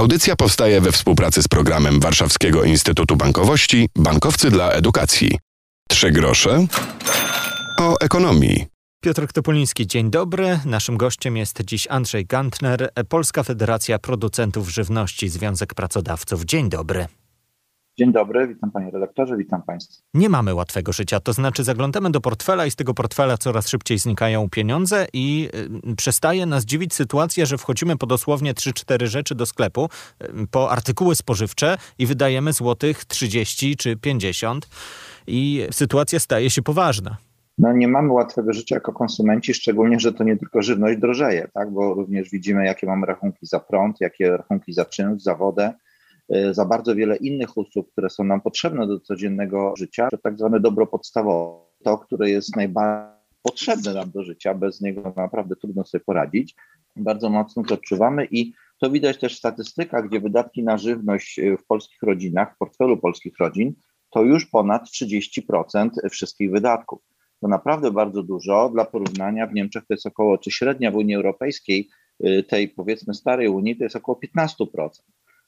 Audycja powstaje we współpracy z programem Warszawskiego Instytutu Bankowości Bankowcy dla Edukacji. Trzy grosze o ekonomii. Piotr Topoliński, dzień dobry. Naszym gościem jest dziś Andrzej Gantner, Polska Federacja Producentów Żywności, Związek Pracodawców. Dzień dobry. Dzień dobry, witam panie redaktorze, witam państwa. Nie mamy łatwego życia, to znaczy zaglądamy do portfela i z tego portfela coraz szybciej znikają pieniądze i y, przestaje nas dziwić sytuacja, że wchodzimy po dosłownie 3-4 rzeczy do sklepu, y, po artykuły spożywcze i wydajemy złotych 30 czy 50 i sytuacja staje się poważna. No nie mamy łatwego życia jako konsumenci, szczególnie, że to nie tylko żywność drożeje, tak? bo również widzimy, jakie mamy rachunki za prąd, jakie rachunki za czynsz, za wodę, za bardzo wiele innych usług, które są nam potrzebne do codziennego życia, to tak zwane dobro podstawowe, to, które jest najbardziej potrzebne nam do życia, bez niego naprawdę trudno sobie poradzić. Bardzo mocno to odczuwamy i to widać też w statystykach, gdzie wydatki na żywność y, w polskich rodzinach, w portfelu polskich rodzin, to już ponad 30% wszystkich wydatków to naprawdę bardzo dużo. Dla porównania w Niemczech to jest około, czy średnia w Unii Europejskiej, y, tej powiedzmy starej Unii, to jest około 15%.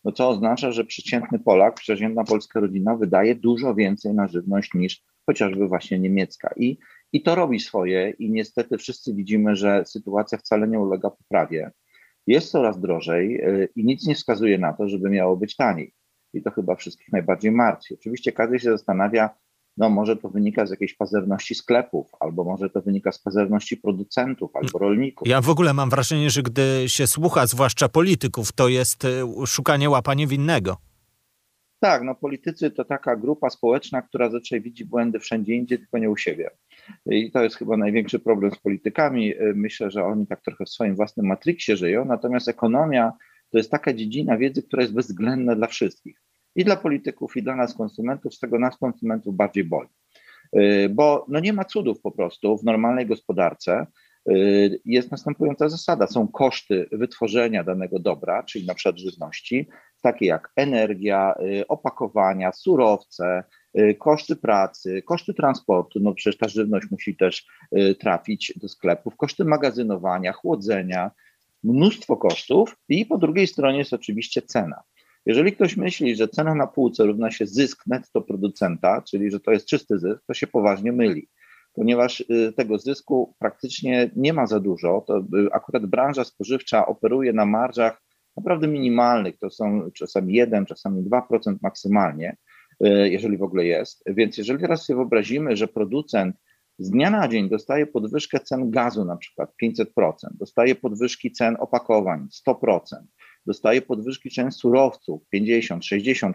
No co oznacza, że przeciętny Polak, przeciętna polska rodzina wydaje dużo więcej na żywność niż chociażby właśnie niemiecka. I, I to robi swoje i niestety wszyscy widzimy, że sytuacja wcale nie ulega poprawie. Jest coraz drożej y, i nic nie wskazuje na to, żeby miało być taniej. I to chyba wszystkich najbardziej martwi. Oczywiście każdy się zastanawia, no może to wynika z jakiejś pazerności sklepów, albo może to wynika z pazerności producentów albo rolników. Ja w ogóle mam wrażenie, że gdy się słucha, zwłaszcza polityków, to jest y, szukanie łapania winnego. Tak, no politycy to taka grupa społeczna, która zazwyczaj widzi błędy wszędzie indziej, tylko nie u siebie. I to jest chyba największy problem z politykami. Y, myślę, że oni tak trochę w swoim własnym matriksie żyją, natomiast ekonomia to jest taka dziedzina wiedzy, która jest bezwzględna dla wszystkich i dla polityków, i dla nas konsumentów, z tego nas konsumentów bardziej boli. Y, bo no nie ma cudów po prostu w normalnej gospodarce. Y, jest następująca zasada: są koszty wytworzenia danego dobra, czyli na przykład żywności, takie jak energia, y, opakowania, surowce, koszty pracy, koszty transportu, no przecież ta żywność musi też trafić do sklepów, koszty magazynowania, chłodzenia, mnóstwo kosztów, i po drugiej stronie jest oczywiście cena. Jeżeli ktoś myśli, że cena na półce równa się zysk netto producenta, czyli że to jest czysty zysk, to się poważnie myli, ponieważ y, tego zysku praktycznie nie ma za dużo. To y, akurat branża spożywcza operuje na marżach naprawdę minimalnych, to są czasami 1, czasami 2% maksymalnie, y, jeżeli w ogóle jest. Więc jeżeli teraz sobie wyobrazimy, że producent z dnia na dzień dostaje podwyżkę cen gazu na przykład 500%, dostaje podwyżki cen opakowań 100%, dostaje podwyżki cen surowców 50-60%,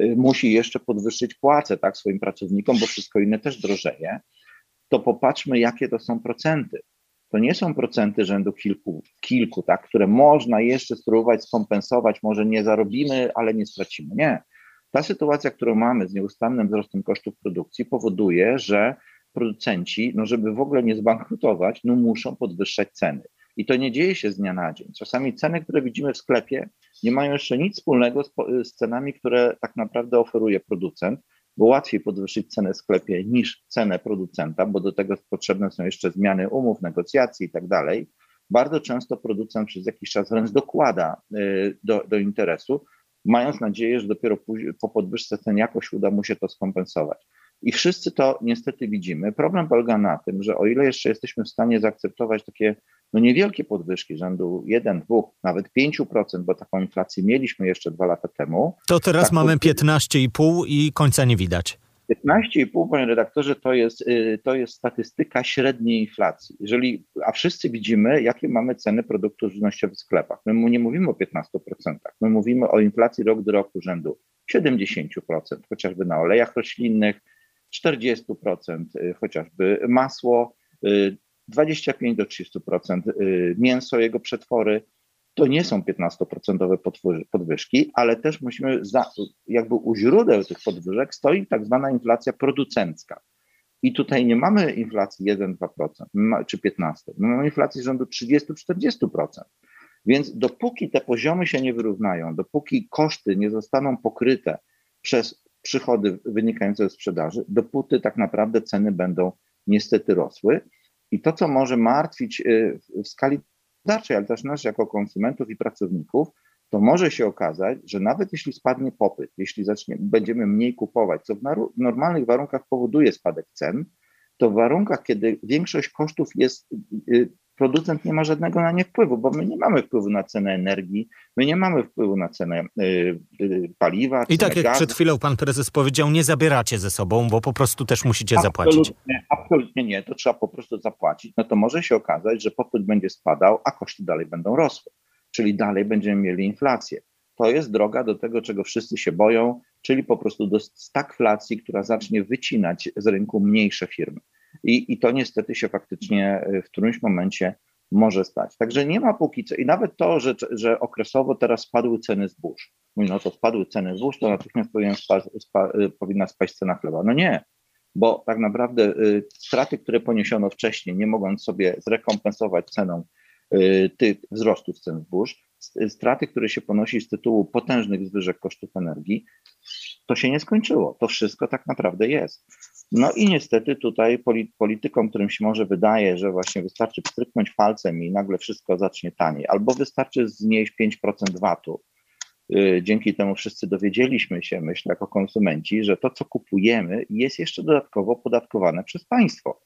y, musi jeszcze podwyższyć płace tak, swoim pracownikom, bo wszystko inne też drożeje, to popatrzmy, jakie to są procenty. To nie są procenty rzędu kilku, kilku tak, które można jeszcze spróbować skompensować, może nie zarobimy, ale nie stracimy. Nie. Ta sytuacja, którą mamy z nieustannym wzrostem kosztów produkcji, powoduje, że producenci, no żeby w ogóle nie zbankrutować, no muszą podwyższać ceny. I to nie dzieje się z dnia na dzień. Czasami ceny, które widzimy w sklepie, nie mają jeszcze nic wspólnego z, z cenami, które tak naprawdę oferuje producent, bo łatwiej podwyższyć cenę w sklepie niż cenę producenta, bo do tego potrzebne są jeszcze zmiany umów, negocjacji i tak dalej. Bardzo często producent przez jakiś czas wręcz dokłada y, do, do interesu, mając nadzieję, że dopiero po podwyżce cen jakoś uda mu się to skompensować. I wszyscy to niestety widzimy. Problem polega na tym, że o ile jeszcze jesteśmy w stanie zaakceptować takie no niewielkie podwyżki rzędu 1, 2, nawet 5%, bo taką inflację mieliśmy jeszcze dwa lata temu. To teraz tak mamy 15,5 i końca nie widać. 15,5, panie redaktorze, to jest, y, to jest statystyka średniej inflacji. Jeżeli, a wszyscy widzimy, jakie mamy ceny produktów żywnościowych w sklepach. My nie mówimy o 15%, my mówimy o inflacji rok do roku rzędu 70%, chociażby na olejach roślinnych, 40% y, chociażby masło, 25 do 30% y, mięso, jego przetwory. To nie są 15% podwyżki, ale też musimy, za, jakby u źródeł tych podwyżek stoi tak zwana inflacja producencka. I tutaj nie mamy inflacji 1-2% czy 15%, my mamy inflację rzędu 30-40%. Więc dopóki te poziomy się nie wyrównają, dopóki koszty nie zostaną pokryte przez przychody wynikające ze sprzedaży, dopóty tak naprawdę ceny będą niestety rosły. I to, co może martwić y, w skali gospodarczej, ale też nas jako konsumentów i pracowników, to może się okazać, że nawet jeśli spadnie popyt, jeśli zacznie, będziemy mniej kupować, co w normalnych warunkach powoduje spadek cen, to w warunkach, kiedy większość kosztów jest, y, producent nie ma żadnego na nie wpływu, bo my nie mamy wpływu na cenę energii, my nie mamy wpływu na cenę y, y, paliwa. I tak jak gazu. przed chwilą pan prezes powiedział, nie zabieracie ze sobą, bo po prostu też musicie absolutnie, zapłacić. Absolutnie nie, to trzeba po prostu zapłacić. No to może się okazać, że popyt będzie spadał, a koszty dalej będą rosły czyli dalej będziemy mieli inflację. To jest droga do tego, czego wszyscy się boją, czyli po prostu do stagflacji, która zacznie wycinać z rynku mniejsze firmy. I, I to niestety się faktycznie e, w którymś momencie może stać. Także nie ma póki co. I nawet to, że, że okresowo teraz spadły ceny zbóż. Mówi, no to spadły ceny zbóż, to natychmiast powinien spa, spa, e, powinna spaść cena chleba. No nie, bo tak naprawdę y, straty, które poniesiono wcześniej, nie mogąc sobie zrekompensować ceną tych wzrostów cen zbóż, straty, które się ponosi z tytułu potężnych zwyżek kosztów energii, to się nie skończyło. To wszystko tak naprawdę jest. No i niestety tutaj politykom, którym się może wydaje, że właśnie wystarczy pstryknąć palcem i nagle wszystko zacznie taniej, albo wystarczy znieść 5% VAT-u. Y, dzięki temu wszyscy dowiedzieliśmy się, myślę, jako konsumenci, że to, co kupujemy, jest jeszcze dodatkowo podatkowane przez państwo.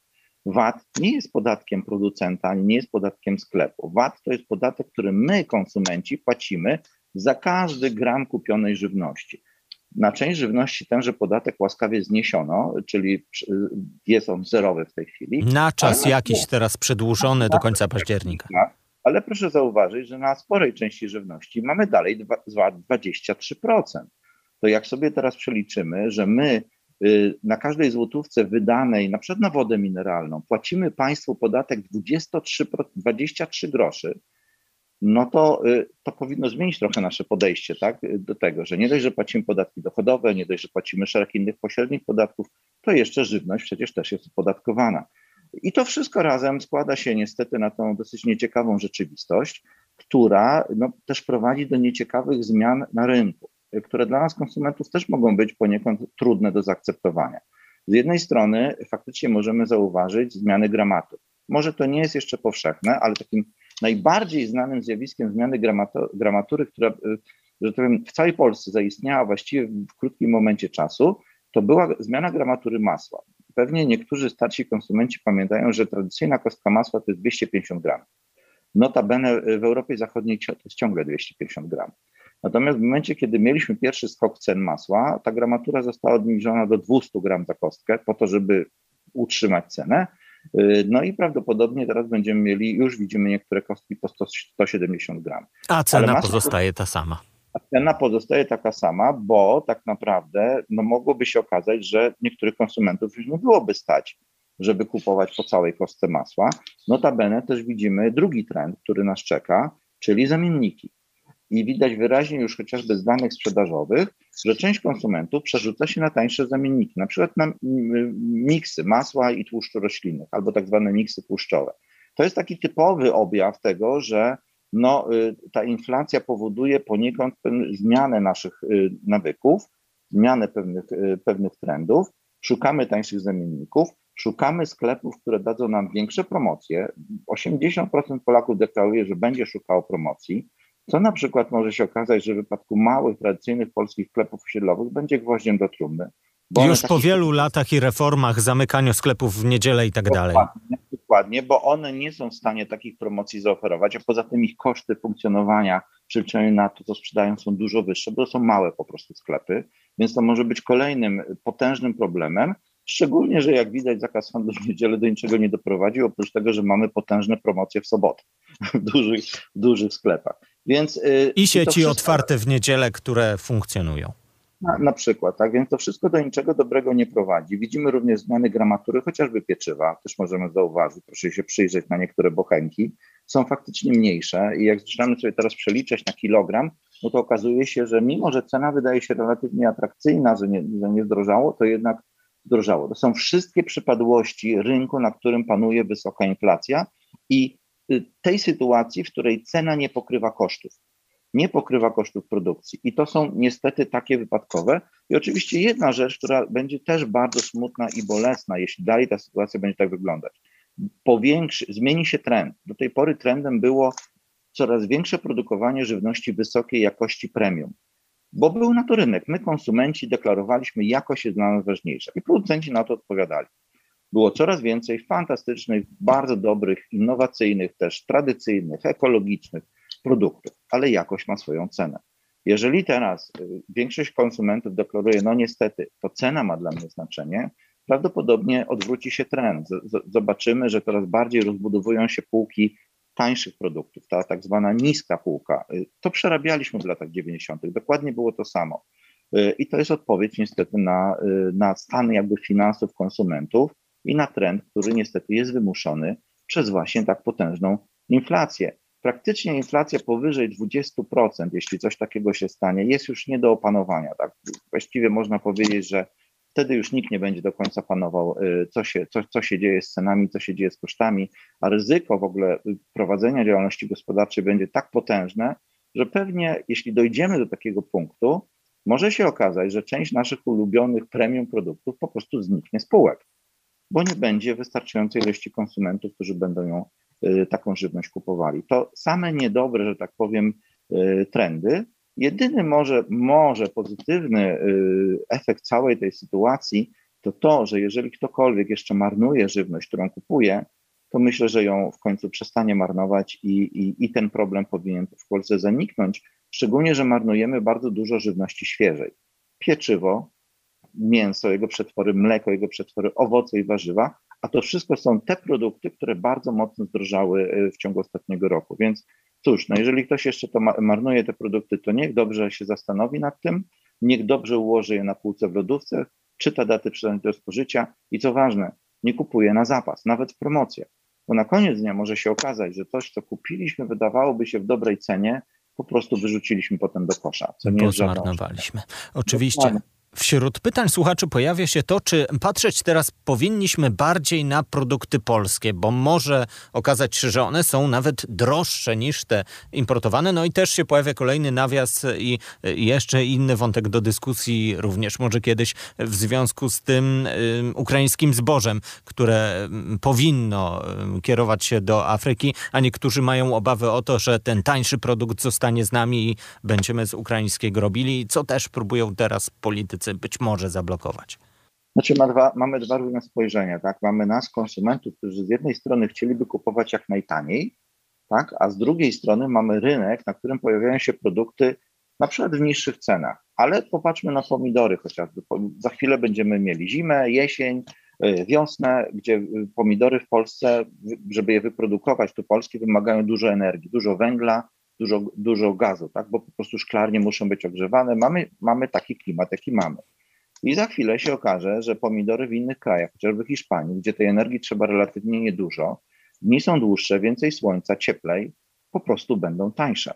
VAT nie jest podatkiem producenta, ani nie jest podatkiem sklepu. VAT to jest podatek, który my, konsumenci, płacimy za każdy gram kupionej żywności. Na część żywności tenże podatek łaskawie zniesiono, czyli jest on zerowy w tej chwili. Na czas jakiś teraz przedłużony do końca października. Ale proszę zauważyć, że na sporej części żywności mamy dalej 23%. To jak sobie teraz przeliczymy, że my Y, na każdej złotówce wydanej na przykład na wodę mineralną płacimy państwu podatek 23, 23 groszy, no to, y, to powinno zmienić trochę nasze podejście tak, do tego, że nie dość, że płacimy podatki dochodowe, nie dość, że płacimy szereg innych pośrednich podatków, to jeszcze żywność przecież też jest opodatkowana. I to wszystko razem składa się niestety na tą dosyć nieciekawą rzeczywistość, która no, też prowadzi do nieciekawych zmian na rynku które dla nas konsumentów też mogą być poniekąd trudne do zaakceptowania. Z jednej strony faktycznie możemy zauważyć zmiany gramatu. Może to nie jest jeszcze powszechne, ale takim najbardziej znanym zjawiskiem zmiany gramatury, która że tak powiem, w całej Polsce zaistniała właściwie w krótkim momencie czasu, to była zmiana gramatury masła. Pewnie niektórzy starsi konsumenci pamiętają, że tradycyjna kostka masła to jest 250 gramów. Notabene w Europie Zachodniej to jest ciągle 250 gramów. Natomiast w momencie, kiedy mieliśmy pierwszy skok cen masła, ta gramatura została obniżona do 200 gram za kostkę, po to, żeby utrzymać cenę. Y, no i prawdopodobnie teraz będziemy mieli, już widzimy niektóre kostki po 100, 170 gram. A cena masło, pozostaje ta sama. A cena pozostaje taka sama, bo tak naprawdę no, mogłoby się okazać, że niektórych konsumentów już nie byłoby stać, żeby kupować po całej kostce masła. Notabene też widzimy drugi trend, który nas czeka, czyli zamienniki i widać wyraźnie już chociażby z danych sprzedażowych, że część konsumentów przerzuca się na tańsze zamienniki, na przykład na miksy masła i tłuszczu roślinnych, albo tak zwane miksy tłuszczowe. To jest taki typowy objaw tego, że no, y, ta inflacja powoduje poniekąd zmianę naszych y, nawyków, zmianę pewnych, y, pewnych trendów. Szukamy tańszych zamienników, szukamy sklepów, które dadzą nam większe promocje. 80% Polaków deklaruje, że będzie szukało promocji. Co na przykład może się okazać, że w wypadku małych, tradycyjnych polskich sklepów osiedlowych będzie gwoździem do trumny. Już po wielu latach i reformach, zamykaniu sklepów w niedzielę i tak dalej. Dokładnie, bo one nie są w stanie takich promocji zaoferować, a poza tym ich koszty funkcjonowania w przeliczeniu na to, co sprzedają, są dużo wyższe, bo to są małe po prostu sklepy, więc to może być kolejnym potężnym problemem, Szczególnie, że jak widać, zakaz handlu w niedzielę do niczego nie doprowadził, oprócz tego, że mamy potężne promocje w sobotę w dużych, w dużych sklepach. Więc, yy, I sieci wszystko, otwarte w niedzielę, które funkcjonują. Na, na, przykład, tak, więc to wszystko do niczego dobrego nie prowadzi. Widzimy również zmiany gramatury, chociażby pieczywa, też możemy zauważyć, proszę się przyjrzeć na niektóre bochenki, są faktycznie mniejsze i jak zaczynamy sobie teraz przeliczać na kilogram, no to okazuje się, że mimo, że cena wydaje się relatywnie atrakcyjna, że nie, że nie zdrożało, to jednak zdrożało. To są wszystkie przypadłości rynku, na którym panuje wysoka inflacja i y, tej sytuacji, w której cena nie pokrywa kosztów. Nie pokrywa kosztów produkcji. I to są niestety takie wypadkowe. I oczywiście jedna rzecz, która będzie też bardzo smutna i bolesna, jeśli dalej ta sytuacja będzie tak wyglądać. Powiększy, zmieni się trend. Do tej pory trendem było coraz większe produkowanie żywności wysokiej jakości premium, bo był na to rynek. My, konsumenci, deklarowaliśmy, jakość jest dla nas ważniejsza i producenci na to odpowiadali. Było coraz więcej fantastycznych, bardzo dobrych, innowacyjnych, też tradycyjnych, ekologicznych produktów, ale jakość ma swoją cenę. Jeżeli teraz y, większość konsumentów deklaruje, no niestety, to cena ma dla mnie znaczenie, prawdopodobnie odwróci się trend. Zobaczymy, że coraz bardziej rozbudowują się półki tańszych produktów, ta tak zwana niska półka. Y, to przerabialiśmy w latach 90., dokładnie było to samo. Y, I to jest odpowiedź niestety na, na stan jakby finansów konsumentów i na trend, który niestety jest wymuszony przez właśnie tak potężną inflację praktycznie inflacja powyżej 20%, jeśli coś takiego się stanie, jest już nie do opanowania. Tak? Właściwie można powiedzieć, że wtedy już nikt nie będzie do końca panował, y, co się, co, co się dzieje z cenami, co się dzieje z kosztami, a ryzyko w ogóle prowadzenia działalności gospodarczej będzie tak potężne, że pewnie jeśli dojdziemy do takiego punktu, może się okazać, że część naszych ulubionych premium produktów po prostu zniknie z półek, bo nie będzie wystarczającej ilości konsumentów, którzy będą ją Y, taką żywność kupowali. To same niedobre, że tak powiem, y, trendy. Jedyny może, może pozytywny y, efekt całej tej sytuacji to to, że jeżeli ktokolwiek jeszcze marnuje żywność, którą kupuje, to myślę, że ją w końcu przestanie marnować i, i, i ten problem powinien w Polsce zaniknąć. Szczególnie, że marnujemy bardzo dużo żywności świeżej. Pieczywo, mięso, jego przetwory, mleko, jego przetwory, owoce i warzywa a to wszystko są te produkty, które bardzo mocno zdrożały y, w ciągu ostatniego roku. Więc cóż, no jeżeli ktoś jeszcze to marnuje te produkty, to niech dobrze się zastanowi nad tym, niech dobrze ułoży je na półce w lodówce, czyta daty przydatne do spożycia i co ważne, nie kupuje na zapas, nawet w promocjach. Bo na koniec dnia może się okazać, że coś, co kupiliśmy, wydawałoby się w dobrej cenie, po prostu wyrzuciliśmy potem do kosza. Co nie Bo zmarnowaliśmy. Oczywiście. Dokładnie. Wśród pytań słuchaczy pojawia się to, czy patrzeć teraz powinniśmy bardziej na produkty polskie, bo może okazać się, że one są nawet droższe niż te importowane. No i też się pojawia kolejny nawias i jeszcze inny wątek do dyskusji, również może kiedyś w związku z tym ukraińskim zbożem, które powinno kierować się do Afryki, a niektórzy mają obawy o to, że ten tańszy produkt zostanie z nami i będziemy z ukraińskiego robili, co też próbują teraz politycy być może zablokować? Znaczy ma dwa, mamy dwa różne spojrzenia. Tak? Mamy nas, konsumentów, którzy z jednej strony chcieliby kupować jak najtaniej, tak? a z drugiej strony mamy rynek, na którym pojawiają się produkty na przykład w niższych cenach. Ale popatrzmy na pomidory chociażby. Za chwilę będziemy mieli zimę, jesień, y, wiosnę, gdzie y, pomidory w Polsce, żeby je wyprodukować, tu polskie, wymagają dużo energii, dużo węgla, dużo, dużo gazu, tak? bo po prostu szklarnie muszą być ogrzewane. Mamy, mamy taki klimat, jaki mamy. I za chwilę się okaże, że pomidory w innych krajach, chociażby Hiszpanii, gdzie tej energii trzeba relatywnie niedużo, dni są dłuższe, więcej słońca, cieplej, po prostu będą tańsze.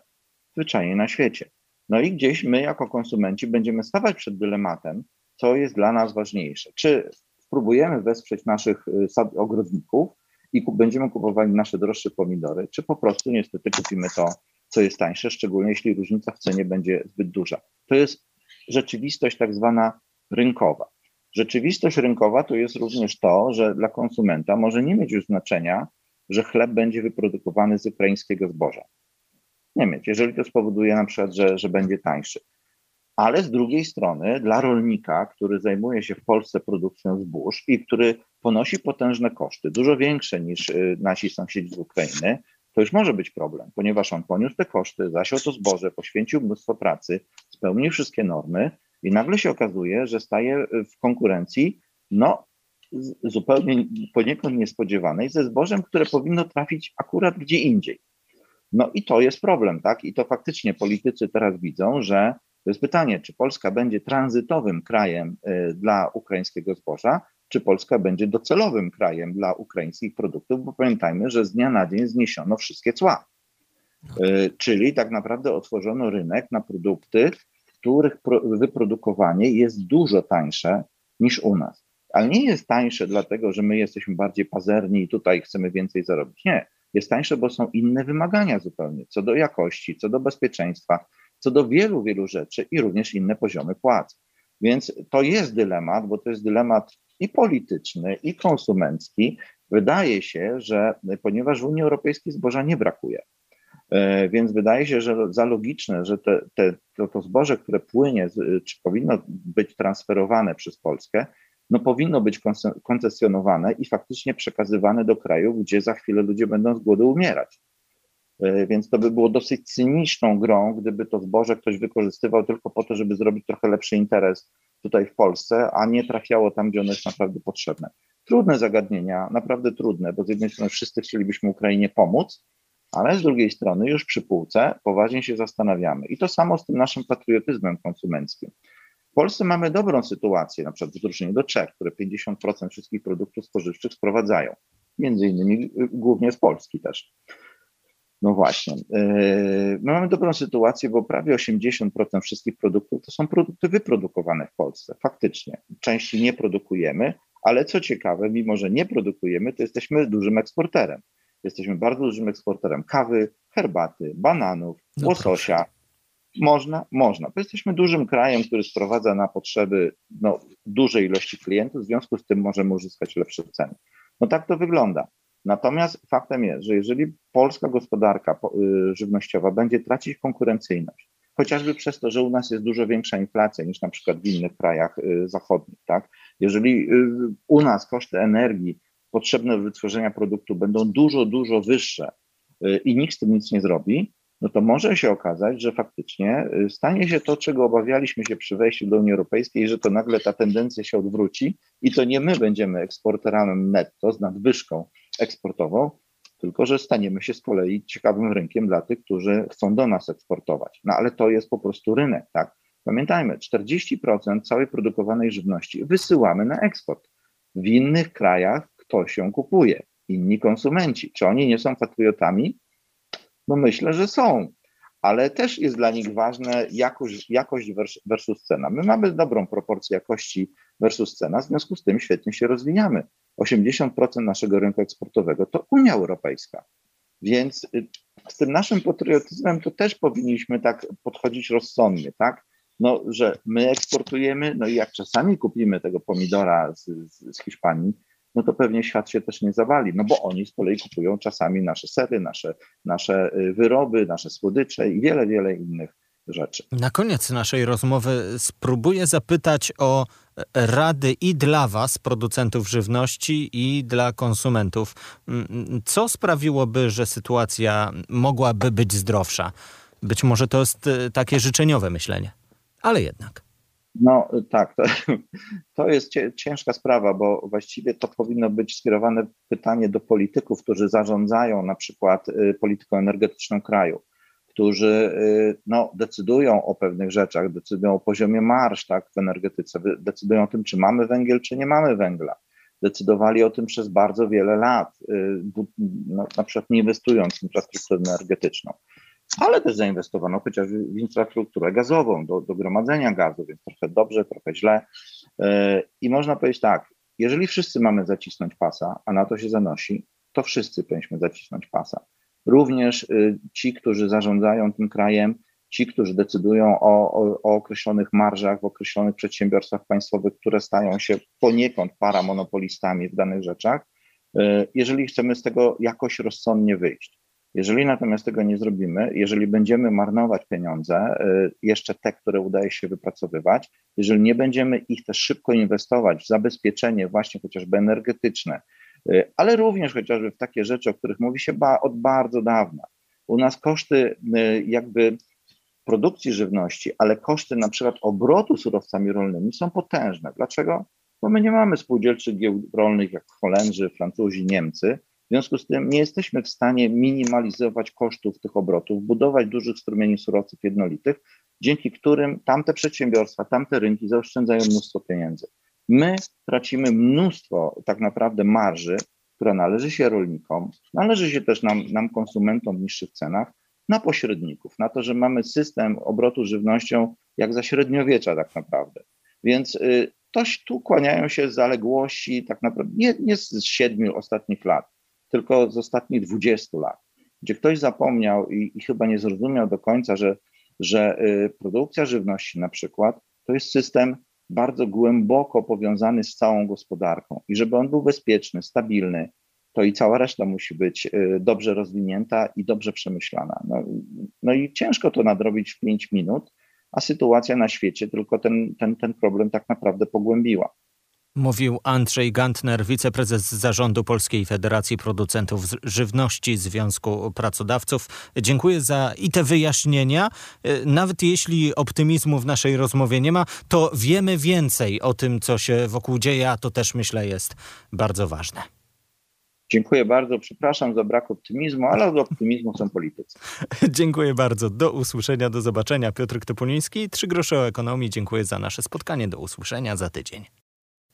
Zwyczajnie na świecie. No i gdzieś my, jako konsumenci, będziemy stawać przed dylematem, co jest dla nas ważniejsze. Czy spróbujemy wesprzeć naszych y, ogrodników i będziemy kupowali nasze droższe pomidory, czy po prostu niestety kupimy to co jest tańsze, szczególnie jeśli różnica w cenie będzie zbyt duża. To jest rzeczywistość tak zwana rynkowa. Rzeczywistość rynkowa to jest również to, że dla konsumenta może nie mieć już znaczenia, że chleb będzie wyprodukowany z ukraińskiego zboża. Nie mieć, jeżeli to spowoduje na przykład, że, że będzie tańszy. Ale z drugiej strony, dla rolnika, który zajmuje się w Polsce produkcją zbóż i który ponosi potężne koszty, dużo większe niż y, nasi sąsiedzi z Ukrainy, to już może być problem, ponieważ on poniósł te koszty, zasiał to zboże, poświęcił mnóstwo pracy, spełnił wszystkie normy i nagle się okazuje, że staje w konkurencji, no, zupełnie poniekąd niespodziewanej ze zbożem, które powinno trafić akurat gdzie indziej. No i to jest problem, tak? I to faktycznie politycy teraz widzą, że to jest pytanie, czy Polska będzie tranzytowym krajem y, dla ukraińskiego zboża, czy Polska będzie docelowym krajem dla ukraińskich produktów, bo pamiętajmy, że z dnia na dzień zniesiono wszystkie cła. E, czyli tak naprawdę otworzono rynek na produkty, których wyprodukowanie jest dużo tańsze niż u nas. Ale nie jest tańsze dlatego, że my jesteśmy bardziej pazerni i tutaj chcemy więcej zarobić. Nie. Jest tańsze, bo są inne wymagania zupełnie co do jakości, co do bezpieczeństwa, co do wielu, wielu rzeczy i również inne poziomy płac. Więc to jest dylemat, bo to jest dylemat i polityczny, i konsumencki. Wydaje się, że ponieważ w Unii Europejskiej zboża nie brakuje, E, więc wydaje się, że za logiczne, że te, te, to, to zboże, które płynie, czy powinno być transferowane przez Polskę, no powinno być koncesjonowane i faktycznie przekazywane do krajów, gdzie za chwilę ludzie będą z głodu umierać. E, więc to by było dosyć cyniczną grą, gdyby to zboże ktoś wykorzystywał tylko po to, żeby zrobić trochę lepszy interes tutaj w Polsce, a nie trafiało tam, gdzie ono jest naprawdę potrzebne. Trudne zagadnienia, naprawdę trudne, bo z jednej strony wszyscy chcielibyśmy Ukrainie pomóc, ale z drugiej strony już przy półce poważnie się zastanawiamy. I to samo z tym naszym patriotyzmem konsumenckim. W Polsce mamy dobrą sytuację, na przykład w odróżnieniu do Czech, które 50% wszystkich produktów spożywczych sprowadzają, między innymi y, głównie z Polski też. No właśnie. My mamy dobrą sytuację, bo prawie 80% wszystkich produktów to są produkty wyprodukowane w Polsce, faktycznie. Części nie produkujemy, ale co ciekawe, mimo że nie produkujemy, to jesteśmy dużym eksporterem. Jesteśmy bardzo dużym eksporterem kawy, herbaty, bananów, no łososia. Proszę. Można, można. Bo jesteśmy dużym krajem, który sprowadza na potrzeby no, dużej ilości klientów, w związku z tym możemy uzyskać lepsze ceny. No tak to wygląda. Natomiast faktem jest, że jeżeli polska gospodarka y, żywnościowa będzie tracić konkurencyjność, chociażby przez to, że u nas jest dużo większa inflacja niż na przykład w innych krajach y, zachodnich, tak? Jeżeli y, u nas koszty energii potrzebne do wytworzenia produktu będą dużo, dużo wyższe i nikt z tym nic nie zrobi, no to może się okazać, że faktycznie stanie się to, czego obawialiśmy się przy wejściu do Unii Europejskiej, że to nagle ta tendencja się odwróci i to nie my będziemy eksporterami netto z nadwyżką eksportową, tylko że staniemy się z kolei ciekawym rynkiem dla tych, którzy chcą do nas eksportować. No ale to jest po prostu rynek, tak? Pamiętajmy, 40% całej produkowanej żywności wysyłamy na eksport. W innych krajach kto się kupuje. Inni konsumenci. Czy oni nie są patriotami? No myślę, że są, ale też jest dla nich ważne jakość, jakość versus cena. My mamy dobrą proporcję jakości versus cena, w związku z tym świetnie się rozwijamy. 80% naszego rynku eksportowego to Unia Europejska. Więc y, z tym naszym patriotyzmem to też powinniśmy tak podchodzić rozsądnie, tak? No, że my eksportujemy, no i jak czasami kupimy tego pomidora z, z, z Hiszpanii, no to pewnie świat się też nie zawali, no bo oni z kolei kupują czasami nasze sery, nasze, nasze y, wyroby, nasze słodycze i wiele, wiele innych rzeczy. Na koniec naszej rozmowy spróbuję zapytać o rady i dla Was, producentów żywności, i dla konsumentów. Mm, co sprawiłoby, że sytuacja mogłaby być zdrowsza? Być może to jest y, takie życzeniowe myślenie, ale jednak. No tak, to, to jest ciężka sprawa, bo właściwie to powinno być skierowane pytanie do polityków, którzy zarządzają na przykład y, polityką energetyczną kraju, którzy y, no, decydują o pewnych rzeczach, decydują o poziomie marsz tak, w energetyce, decydują o tym, czy mamy węgiel, czy nie mamy węgla. Decydowali o tym przez bardzo wiele lat, y, no, na przykład nie inwestując w infrastrukturę energetyczną ale też zainwestowano chociażby w infrastrukturę gazową do, do gromadzenia gazu, więc trochę dobrze, trochę źle. E, I można powiedzieć tak, jeżeli wszyscy mamy zacisnąć pasa, a na to się zanosi, to wszyscy powinniśmy zacisnąć pasa. Również y, ci, którzy zarządzają tym krajem, ci, którzy decydują o, o, o, określonych marżach w określonych przedsiębiorstwach państwowych, które stają się poniekąd paramonopolistami w danych rzeczach, e, jeżeli chcemy z tego jakoś rozsądnie wyjść. Jeżeli natomiast tego nie zrobimy, jeżeli będziemy marnować pieniądze, y, jeszcze te, które udaje się wypracowywać, jeżeli nie będziemy ich też szybko inwestować w zabezpieczenie właśnie chociażby energetyczne, y, ale również chociażby w takie rzeczy, o których mówi się od bardzo dawna. U nas koszty y, jakby produkcji żywności, ale koszty na przykład obrotu surowcami rolnymi są potężne. Dlaczego? Bo my nie mamy spółdzielczych giełd rolnych jak Holendrzy, Francuzi, Niemcy, związku z tym nie jesteśmy w stanie minimalizować kosztów tych obrotów, budować dużych strumieni surowców jednolitych, dzięki którym tamte przedsiębiorstwa, tamte rynki zaoszczędzają mnóstwo pieniędzy. My tracimy mnóstwo tak naprawdę marży, która należy się rolnikom, należy się też nam, nam konsumentom w niższych cenach, na pośredników, na to, że mamy system obrotu żywnością jak za średniowiecza tak naprawdę. Więc y, to tu kłaniają się zaległości tak naprawdę nie, nie z siedmiu ostatnich lat, tylko z ostatnich 20 lat, gdzie ktoś zapomniał i, i chyba nie zrozumiał do końca, że, że y, produkcja żywności na przykład to jest system bardzo głęboko powiązany z całą gospodarką i żeby on był bezpieczny, stabilny, to i cała reszta musi być dobrze rozwinięta i dobrze przemyślana. No, no i ciężko to nadrobić w 5 minut, a sytuacja na świecie tylko ten, ten, ten problem tak naprawdę pogłębiła. Mówił Andrzej Gantner, wiceprezes zarządu Polskiej Federacji Producentów Żywności Związku Pracodawców. Dziękuję za i te wyjaśnienia. E, nawet jeśli optymizmu w naszej rozmowie nie ma, to wiemy więcej o tym, co się wokół dzieje, a to też myślę jest bardzo ważne. Dziękuję bardzo. Przepraszam za brak optymizmu, ale od optymizmu są politycy. Dziękuję bardzo. Do usłyszenia, do zobaczenia. Piotr Topuliński, Trzy grosze o ekonomii. Dziękuję za nasze spotkanie. Do usłyszenia za tydzień.